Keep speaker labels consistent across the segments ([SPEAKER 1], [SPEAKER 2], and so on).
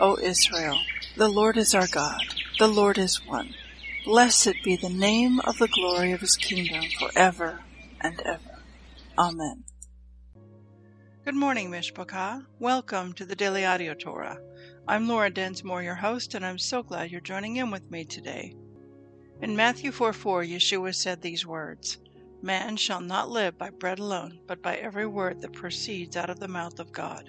[SPEAKER 1] O Israel, the Lord is our God, the Lord is one. Blessed be the name of the glory of his kingdom forever and ever. Amen. Good morning, Mishpachah. Welcome to the Daily Audio Torah. I'm Laura Densmore, your host, and I'm so glad you're joining in with me today. In Matthew 4 4, Yeshua said these words Man shall not live by bread alone, but by every word that proceeds out of the mouth of God.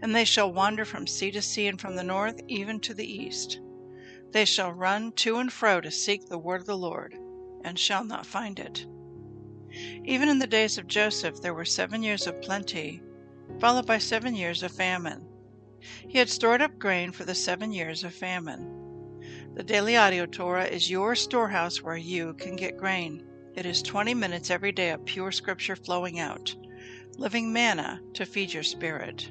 [SPEAKER 1] And they shall wander from sea to sea, and from the north even to the east. They shall run to and fro to seek the word of the Lord, and shall not find it. Even in the days of Joseph there were seven years of plenty, followed by seven years of famine. He had stored up grain for the seven years of famine. The Daily Audio Torah is your storehouse where you can get grain. It is 20 minutes every day of pure scripture flowing out, living manna to feed your spirit.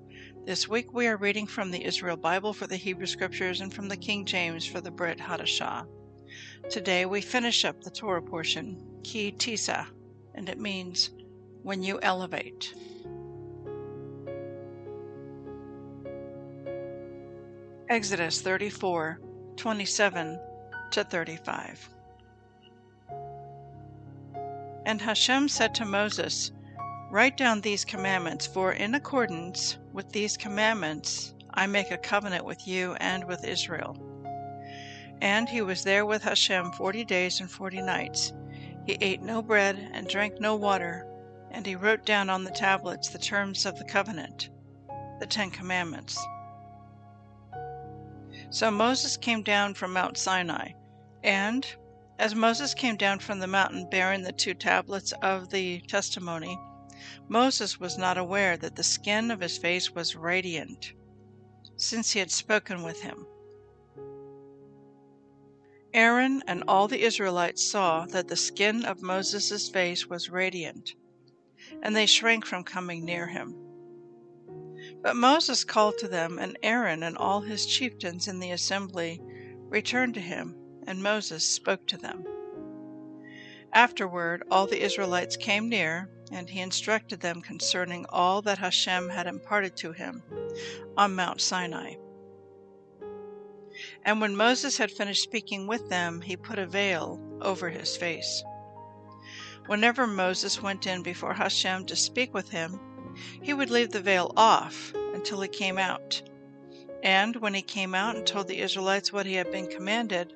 [SPEAKER 1] This week we are reading from the Israel Bible for the Hebrew Scriptures and from the King James for the Brit Hadashah. Today we finish up the Torah portion, Ki Tisa, and it means when you elevate. Exodus 34 27 to 35. And Hashem said to Moses, Write down these commandments, for in accordance with these commandments I make a covenant with you and with Israel. And he was there with Hashem forty days and forty nights. He ate no bread and drank no water, and he wrote down on the tablets the terms of the covenant, the Ten Commandments. So Moses came down from Mount Sinai, and as Moses came down from the mountain bearing the two tablets of the testimony, Moses was not aware that the skin of his face was radiant, since he had spoken with him. Aaron and all the Israelites saw that the skin of Moses' face was radiant, and they shrank from coming near him. But Moses called to them, and Aaron and all his chieftains in the assembly returned to him, and Moses spoke to them. Afterward, all the Israelites came near, and he instructed them concerning all that Hashem had imparted to him on Mount Sinai. And when Moses had finished speaking with them, he put a veil over his face. Whenever Moses went in before Hashem to speak with him, he would leave the veil off until he came out. And when he came out and told the Israelites what he had been commanded,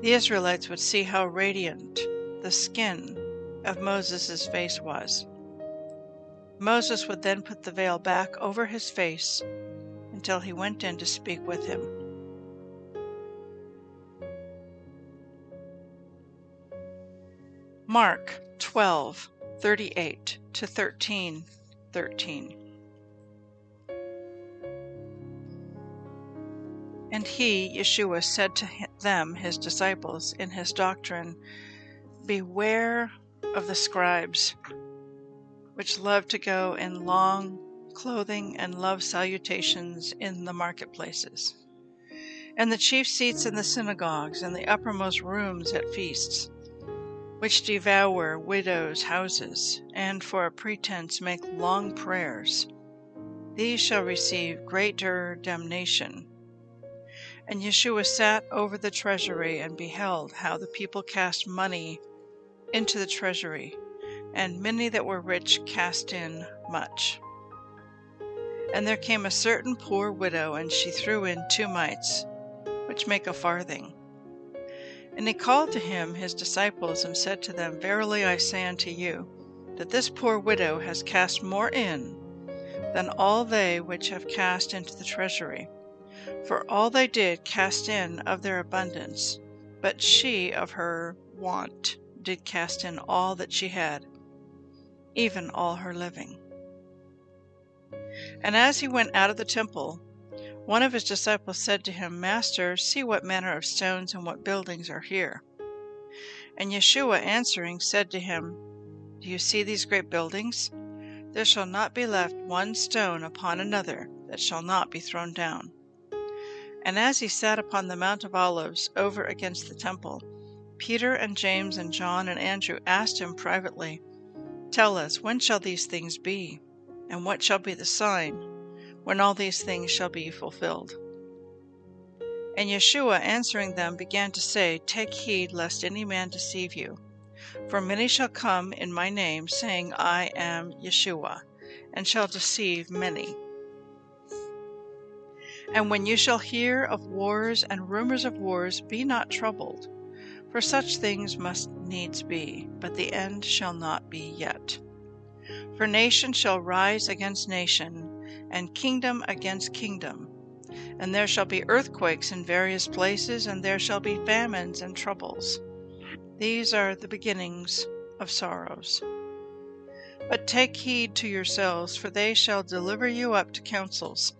[SPEAKER 1] the Israelites would see how radiant the skin of Moses' face was. Moses would then put the veil back over his face until he went in to speak with him. Mark 12, 38 to 13, 13. And he, Yeshua, said to them, his disciples, in his doctrine, Beware of the scribes, which love to go in long clothing, and love salutations in the marketplaces, and the chief seats in the synagogues, and the uppermost rooms at feasts, which devour widows' houses, and for a pretense make long prayers. These shall receive greater damnation. And Yeshua sat over the treasury and beheld how the people cast money into the treasury, and many that were rich cast in much. And there came a certain poor widow, and she threw in two mites, which make a farthing. And he called to him his disciples, and said to them, Verily I say unto you, that this poor widow has cast more in than all they which have cast into the treasury. For all they did cast in of their abundance, but she of her want did cast in all that she had, even all her living. And as he went out of the temple, one of his disciples said to him, Master, see what manner of stones and what buildings are here. And Yeshua answering said to him, Do you see these great buildings? There shall not be left one stone upon another that shall not be thrown down. And as he sat upon the Mount of Olives over against the temple, Peter and James and John and Andrew asked him privately, Tell us, when shall these things be? And what shall be the sign when all these things shall be fulfilled? And Yeshua answering them began to say, Take heed lest any man deceive you. For many shall come in my name, saying, I am Yeshua, and shall deceive many. And when you shall hear of wars and rumors of wars, be not troubled, for such things must needs be, but the end shall not be yet. For nation shall rise against nation, and kingdom against kingdom. And there shall be earthquakes in various places, and there shall be famines and troubles. These are the beginnings of sorrows. But take heed to yourselves, for they shall deliver you up to councils.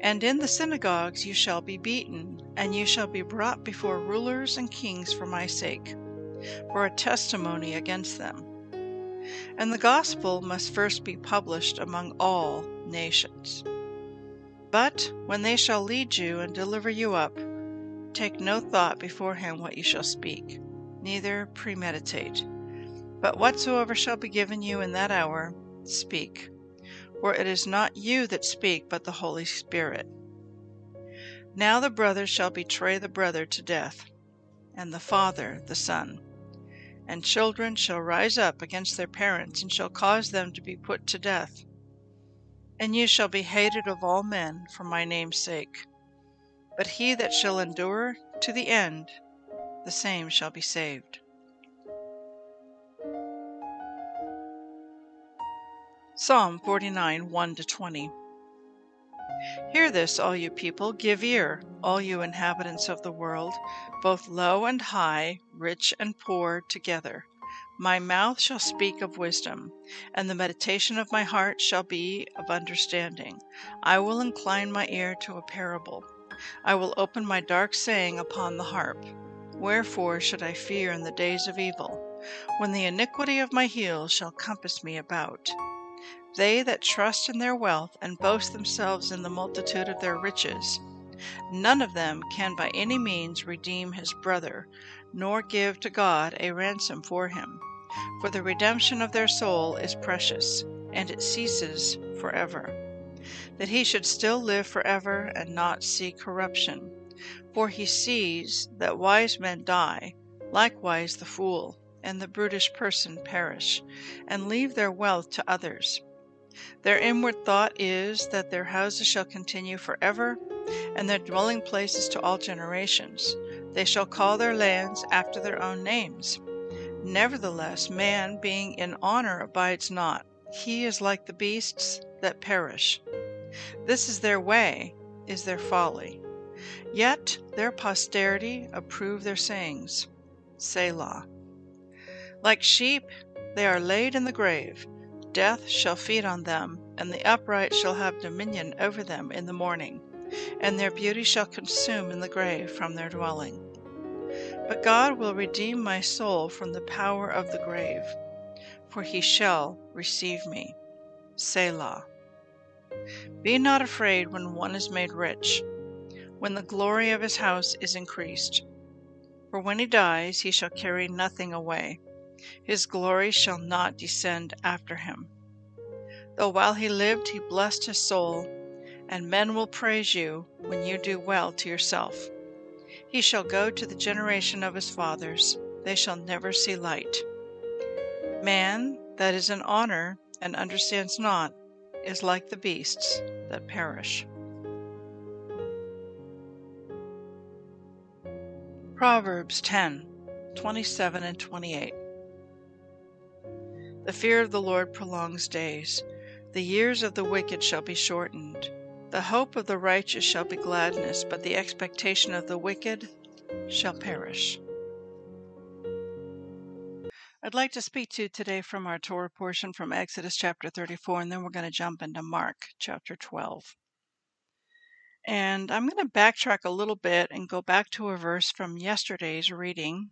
[SPEAKER 1] And in the synagogues you shall be beaten, and you shall be brought before rulers and kings for my sake, for a testimony against them. And the gospel must first be published among all nations. But when they shall lead you and deliver you up, take no thought beforehand what you shall speak neither premeditate. But whatsoever shall be given you in that hour, speak. For it is not you that speak, but the Holy Spirit. Now the brother shall betray the brother to death, and the father the son. And children shall rise up against their parents, and shall cause them to be put to death. And ye shall be hated of all men for my name's sake. But he that shall endure to the end, the same shall be saved. Psalm 49 1 20. Hear this, all you people, give ear, all you inhabitants of the world, both low and high, rich and poor together. My mouth shall speak of wisdom, and the meditation of my heart shall be of understanding. I will incline my ear to a parable. I will open my dark saying upon the harp. Wherefore should I fear in the days of evil, when the iniquity of my heels shall compass me about? They that trust in their wealth and boast themselves in the multitude of their riches, none of them can by any means redeem his brother, nor give to God a ransom for him. For the redemption of their soul is precious, and it ceases forever. That he should still live forever and not see corruption for he sees that wise men die, likewise the fool and the brutish person perish, and leave their wealth to others. Their inward thought is that their houses shall continue forever, and their dwelling places to all generations. They shall call their lands after their own names. Nevertheless, man being in honor abides not. He is like the beasts that perish. This is their way, is their folly. Yet their posterity approve their sayings. Selah. Like sheep, they are laid in the grave. Death shall feed on them, and the upright shall have dominion over them in the morning, and their beauty shall consume in the grave from their dwelling. But God will redeem my soul from the power of the grave, for he shall receive me. Selah. Be not afraid when one is made rich, when the glory of his house is increased. For when he dies, he shall carry nothing away. His glory shall not descend after him. Though while he lived, he blessed his soul, and men will praise you when you do well to yourself. He shall go to the generation of his fathers, they shall never see light. Man that is in honor and understands not is like the beasts that perish. Proverbs 10 27 and 28. The fear of the Lord prolongs days. The years of the wicked shall be shortened. The hope of the righteous shall be gladness, but the expectation of the wicked shall perish. I'd like to speak to you today from our Torah portion from Exodus chapter 34, and then we're going to jump into Mark chapter 12. And I'm going to backtrack a little bit and go back to a verse from yesterday's reading,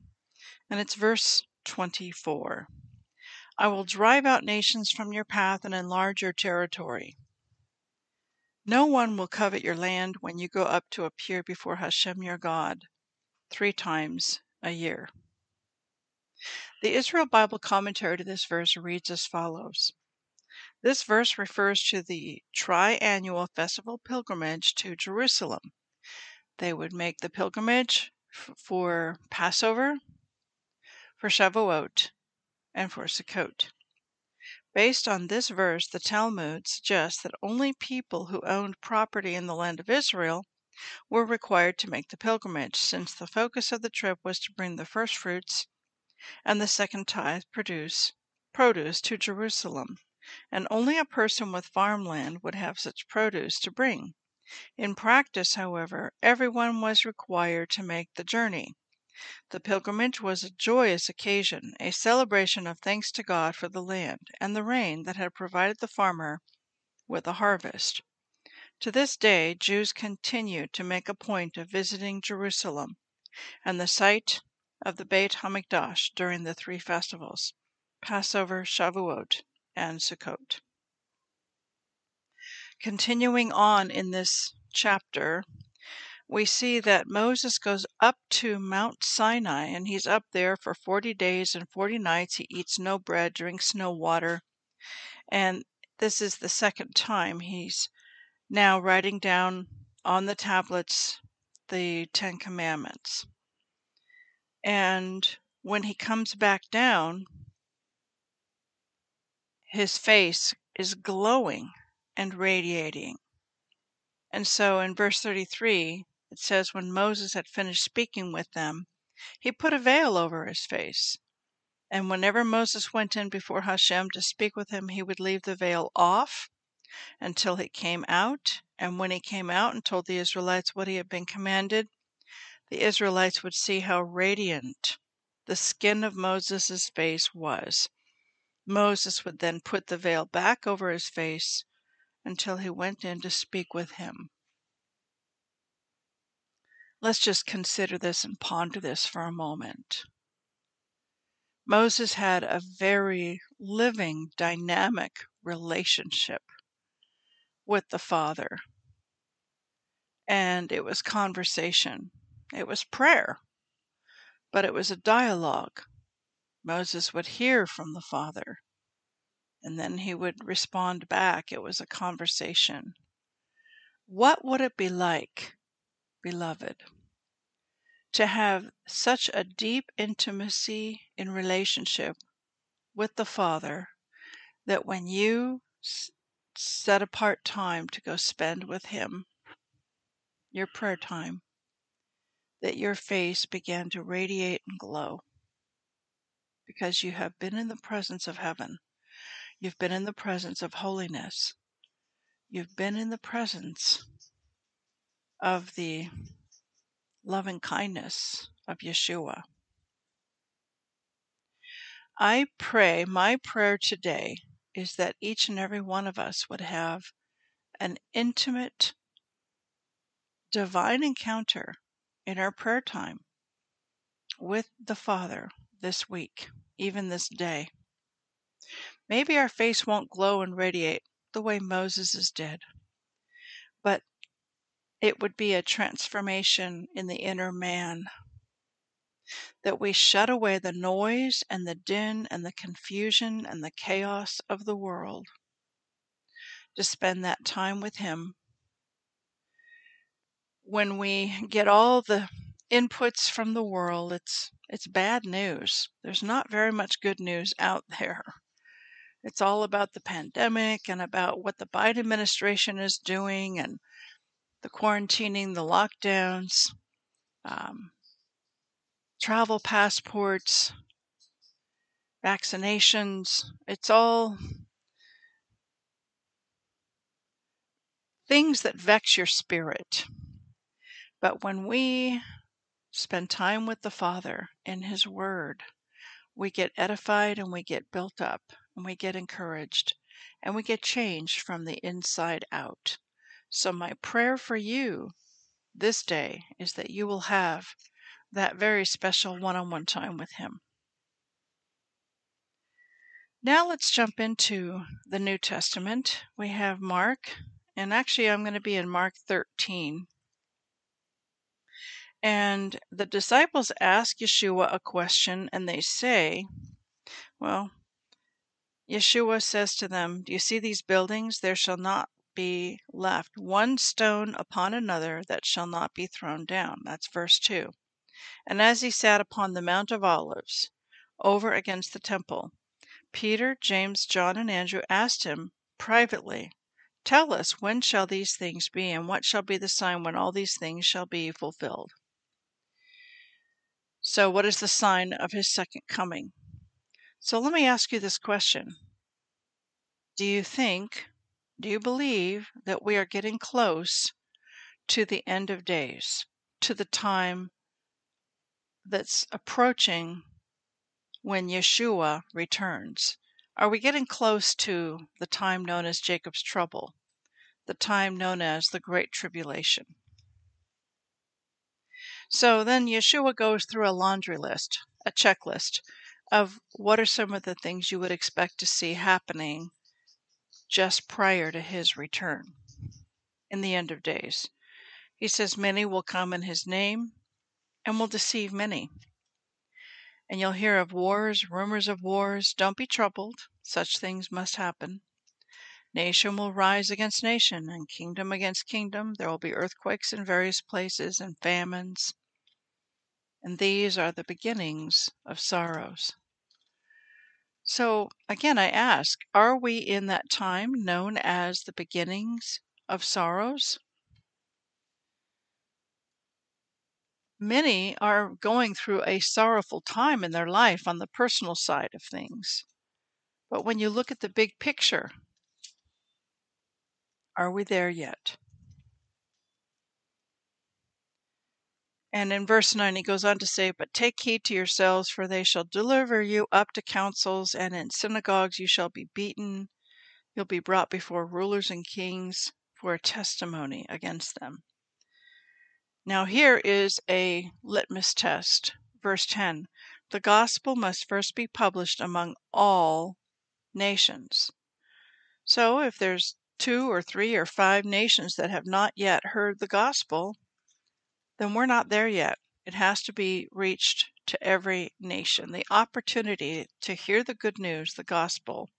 [SPEAKER 1] and it's verse 24. I will drive out nations from your path and enlarge your territory. No one will covet your land when you go up to appear before Hashem your God three times a year. The Israel Bible commentary to this verse reads as follows This verse refers to the triannual festival pilgrimage to Jerusalem. They would make the pilgrimage for Passover, for Shavuot, and for Sukkot. Based on this verse, the Talmud suggests that only people who owned property in the land of Israel were required to make the pilgrimage, since the focus of the trip was to bring the first fruits and the second tithe produce, produce to Jerusalem, and only a person with farmland would have such produce to bring. In practice, however, everyone was required to make the journey. The pilgrimage was a joyous occasion, a celebration of thanks to God for the land and the rain that had provided the farmer with a harvest. To this day, Jews continue to make a point of visiting Jerusalem and the site of the Beit HaMikdash during the three festivals Passover, Shavuot, and Sukkot. Continuing on in this chapter, we see that Moses goes up to Mount Sinai and he's up there for 40 days and 40 nights. He eats no bread, drinks no water. And this is the second time he's now writing down on the tablets the Ten Commandments. And when he comes back down, his face is glowing and radiating. And so in verse 33, it says, When Moses had finished speaking with them, he put a veil over his face. And whenever Moses went in before Hashem to speak with him, he would leave the veil off until he came out. And when he came out and told the Israelites what he had been commanded, the Israelites would see how radiant the skin of Moses' face was. Moses would then put the veil back over his face until he went in to speak with him. Let's just consider this and ponder this for a moment. Moses had a very living, dynamic relationship with the Father. And it was conversation, it was prayer, but it was a dialogue. Moses would hear from the Father, and then he would respond back. It was a conversation. What would it be like beloved, to have such a deep intimacy in relationship with the Father that when you set apart time to go spend with Him, your prayer time, that your face began to radiate and glow because you have been in the presence of heaven. You've been in the presence of holiness. You've been in the presence of the loving kindness of Yeshua. I pray, my prayer today is that each and every one of us would have an intimate, divine encounter in our prayer time with the Father this week, even this day. Maybe our face won't glow and radiate the way Moses's did. but it would be a transformation in the inner man. That we shut away the noise and the din and the confusion and the chaos of the world to spend that time with Him. When we get all the inputs from the world, it's it's bad news. There's not very much good news out there. It's all about the pandemic and about what the Biden administration is doing and the quarantining, the lockdowns, um, travel passports, vaccinations. It's all things that vex your spirit. But when we spend time with the Father in His Word, we get edified and we get built up and we get encouraged and we get changed from the inside out. So, my prayer for you this day is that you will have that very special one on one time with Him. Now, let's jump into the New Testament. We have Mark, and actually, I'm going to be in Mark 13. And the disciples ask Yeshua a question and they say, Well, Yeshua says to them, Do you see these buildings? There shall not be left one stone upon another that shall not be thrown down. That's verse 2. And as he sat upon the Mount of Olives, over against the temple, Peter, James, John, and Andrew asked him privately, Tell us, when shall these things be, and what shall be the sign when all these things shall be fulfilled? So, what is the sign of his second coming? So, let me ask you this question Do you think, do you believe that we are getting close to the end of days, to the time that's approaching when Yeshua returns? Are we getting close to the time known as Jacob's trouble, the time known as the Great Tribulation? So then Yeshua goes through a laundry list, a checklist of what are some of the things you would expect to see happening just prior to his return in the end of days. He says, Many will come in his name and will deceive many. And you'll hear of wars, rumors of wars. Don't be troubled. Such things must happen. Nation will rise against nation, and kingdom against kingdom. There will be earthquakes in various places, and famines and these are the beginnings of sorrows. So again, I ask, are we in that time known as the beginnings of sorrows? Many are going through a sorrowful time in their life on the personal side of things. But when you look at the big picture, are we there yet? And in verse 9, he goes on to say, But take heed to yourselves, for they shall deliver you up to councils, and in synagogues you shall be beaten. You'll be brought before rulers and kings for a testimony against them. Now, here is a litmus test. Verse 10 The gospel must first be published among all nations. So, if there's two or three or five nations that have not yet heard the gospel, then we're not there yet. It has to be reached to every nation. The opportunity to hear the good news, the gospel,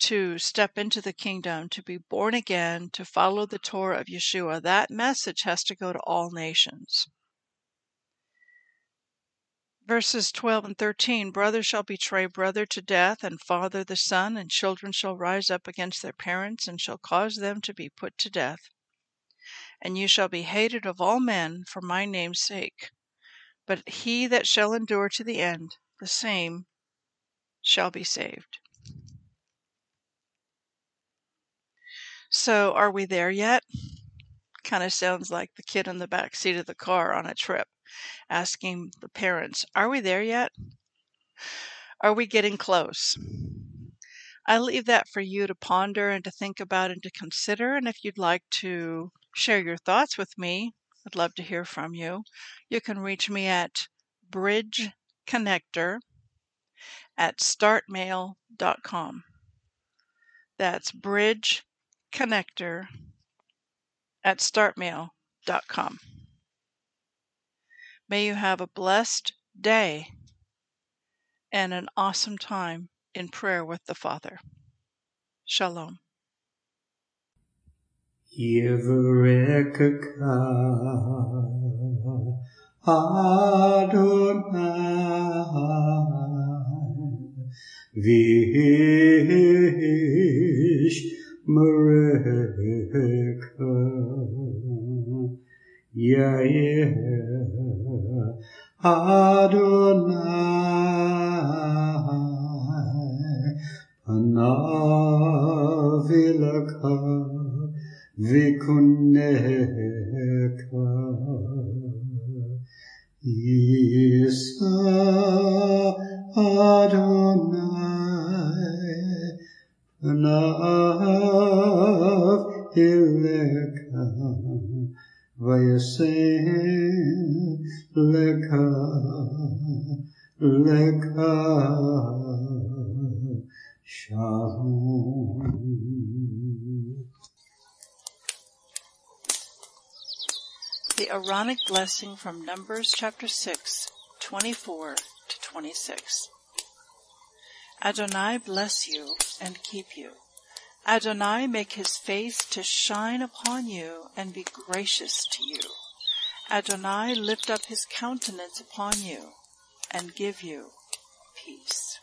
[SPEAKER 1] to step into the kingdom, to be born again, to follow the Torah of Yeshua, that message has to go to all nations. Verses 12 and 13 Brother shall betray brother to death, and father the son, and children shall rise up against their parents, and shall cause them to be put to death and you shall be hated of all men for my name's sake. But he that shall endure to the end, the same shall be saved. So, are we there yet? Kind of sounds like the kid in the back seat of the car on a trip asking the parents, Are we there yet? Are we getting close? I leave that for you to ponder and to think about and to consider. And if you'd like to share your thoughts with me. I'd love to hear from you. You can reach me at bridgeconnector at startmail.com. That's bridgeconnector at startmail.com. May you have a blessed day and an awesome time in prayer with the Father. Shalom.
[SPEAKER 2] Yevrekka Adonai Vish Mareka Yair Adonai Vayasem Leka Leka
[SPEAKER 1] The Aaronic blessing from Numbers chapter 6, 24 to 26. Adonai bless you and keep you. Adonai make his face to shine upon you and be gracious to you. Adonai lift up his countenance upon you and give you peace.